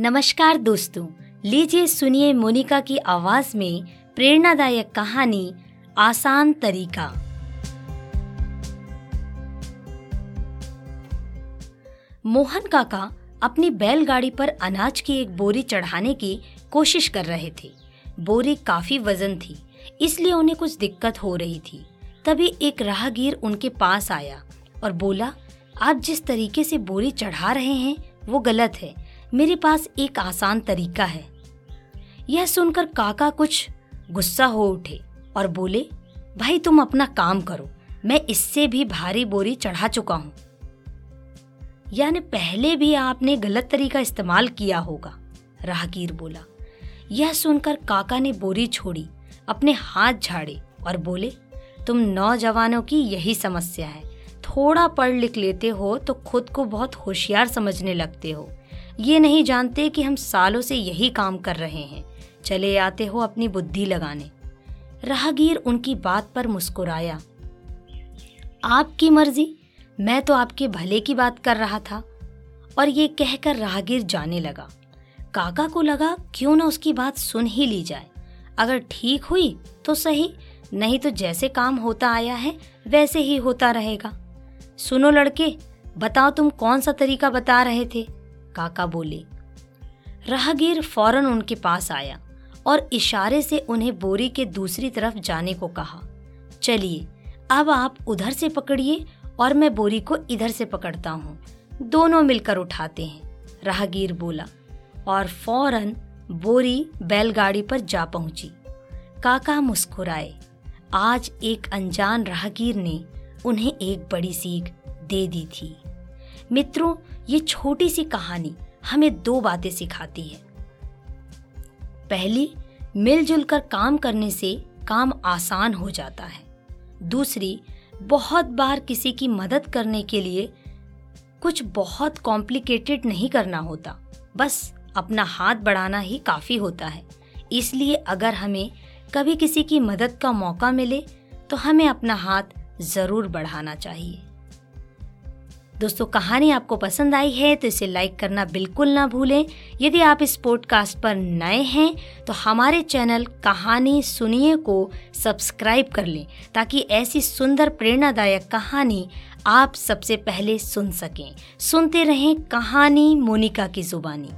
नमस्कार दोस्तों, लीजिए सुनिए मोनिका की आवाज़ में प्रेरणादायक कहानी, आसान तरीका। मोहन काका अपनी बैलगाड़ी पर अनाज की एक बोरी चढ़ाने की कोशिश कर रहे थे। बोरी काफ़ी वज़न थी, इसलिए उन्हें कुछ दिक्कत हो रही थी। तभी एक राहगीर उनके पास आया और बोला, आप जिस तरीके से बोरी चढ़ा रहे हैं, वो गलत है। मेरे पास एक आसान तरीका है। यह सुनकर काका कुछ गुस्सा हो उठे और बोले, भाई, तुम अपना काम करो, मैं इससे भी भारी बोरी चढ़ा चुका हूँ। यानी पहले भी आपने गलत तरीका इस्तेमाल किया होगा, राहगीर बोला। यह सुनकर काका ने बोरी छोड़ी, अपने हाथ झाड़े और बोले, तुम नौजवानों की यही समस्या है। थोड़ा पढ़ लिख लेते हो तो खुद को बहुत होशियार समझने लगते हो। ये नहीं जानते कि हम सालों से यही काम कर रहे हैं। चले आते हो अपनी बुद्धि लगाने। राहगीर उनकी बात पर मुस्कुराया। आपकी मर्ज़ी, मैं तो आपके भले की बात कर रहा था। और ये कहकर राहगीर जाने लगा। काका को लगा, क्यों ना उसकी बात सुन ही ली जाए। अगर ठीक हुई तो सही, नहीं तो जैसे काम होता आया है, वैसे ही होता रहेगा। सुनो लड़के, बताओ तुम कौन सा तरीका बता रहे थे? काका बोले, राहगीर फ़ौरन उनके पास आया और इशारे से उन्हें बोरी के दूसरी तरफ़ जाने को कहा, चलिए, अब आप उधर से पकड़िए और मैं बोरी को इधर से पकड़ता हूँ। दोनों मिलकर उठाते हैं, राहगीर बोला और फ़ौरन बोरी बैलगाड़ी पर जा पहुँची। काका मुस्कुराए, आज एक अनजान राहगीर ने उन्हें एक बड़ी सीख दे दी थी। मित्रों, ये छोटी सी कहानी हमें दो बातें सिखाती है। पहली मिलजुल कर काम करने से काम आसान हो जाता है। दूसरी, बहुत बार किसी की मदद करने के लिए कुछ बहुत कॉम्प्लिकेटेड नहीं करना होता। बस अपना हाथ बढ़ाना ही काफ़ी होता है। इसलिए अगर हमें कभी किसी की मदद का मौका मिले तो हमें अपना हाथ ज़रूर बढ़ाना चाहिए। दोस्तों, कहानी आपको पसंद आई है तो इसे लाइक करना बिल्कुल ना भूलें। यदि आप इस पॉडकास्ट पर नए हैं तो हमारे चैनल कहानी सुनिए को सब्सक्राइब कर लें ताकि ऐसी सुंदर प्रेरणादायक कहानी आप सबसे पहले सुन सकें। सुनते रहें कहानी मोनिका की जुबानी।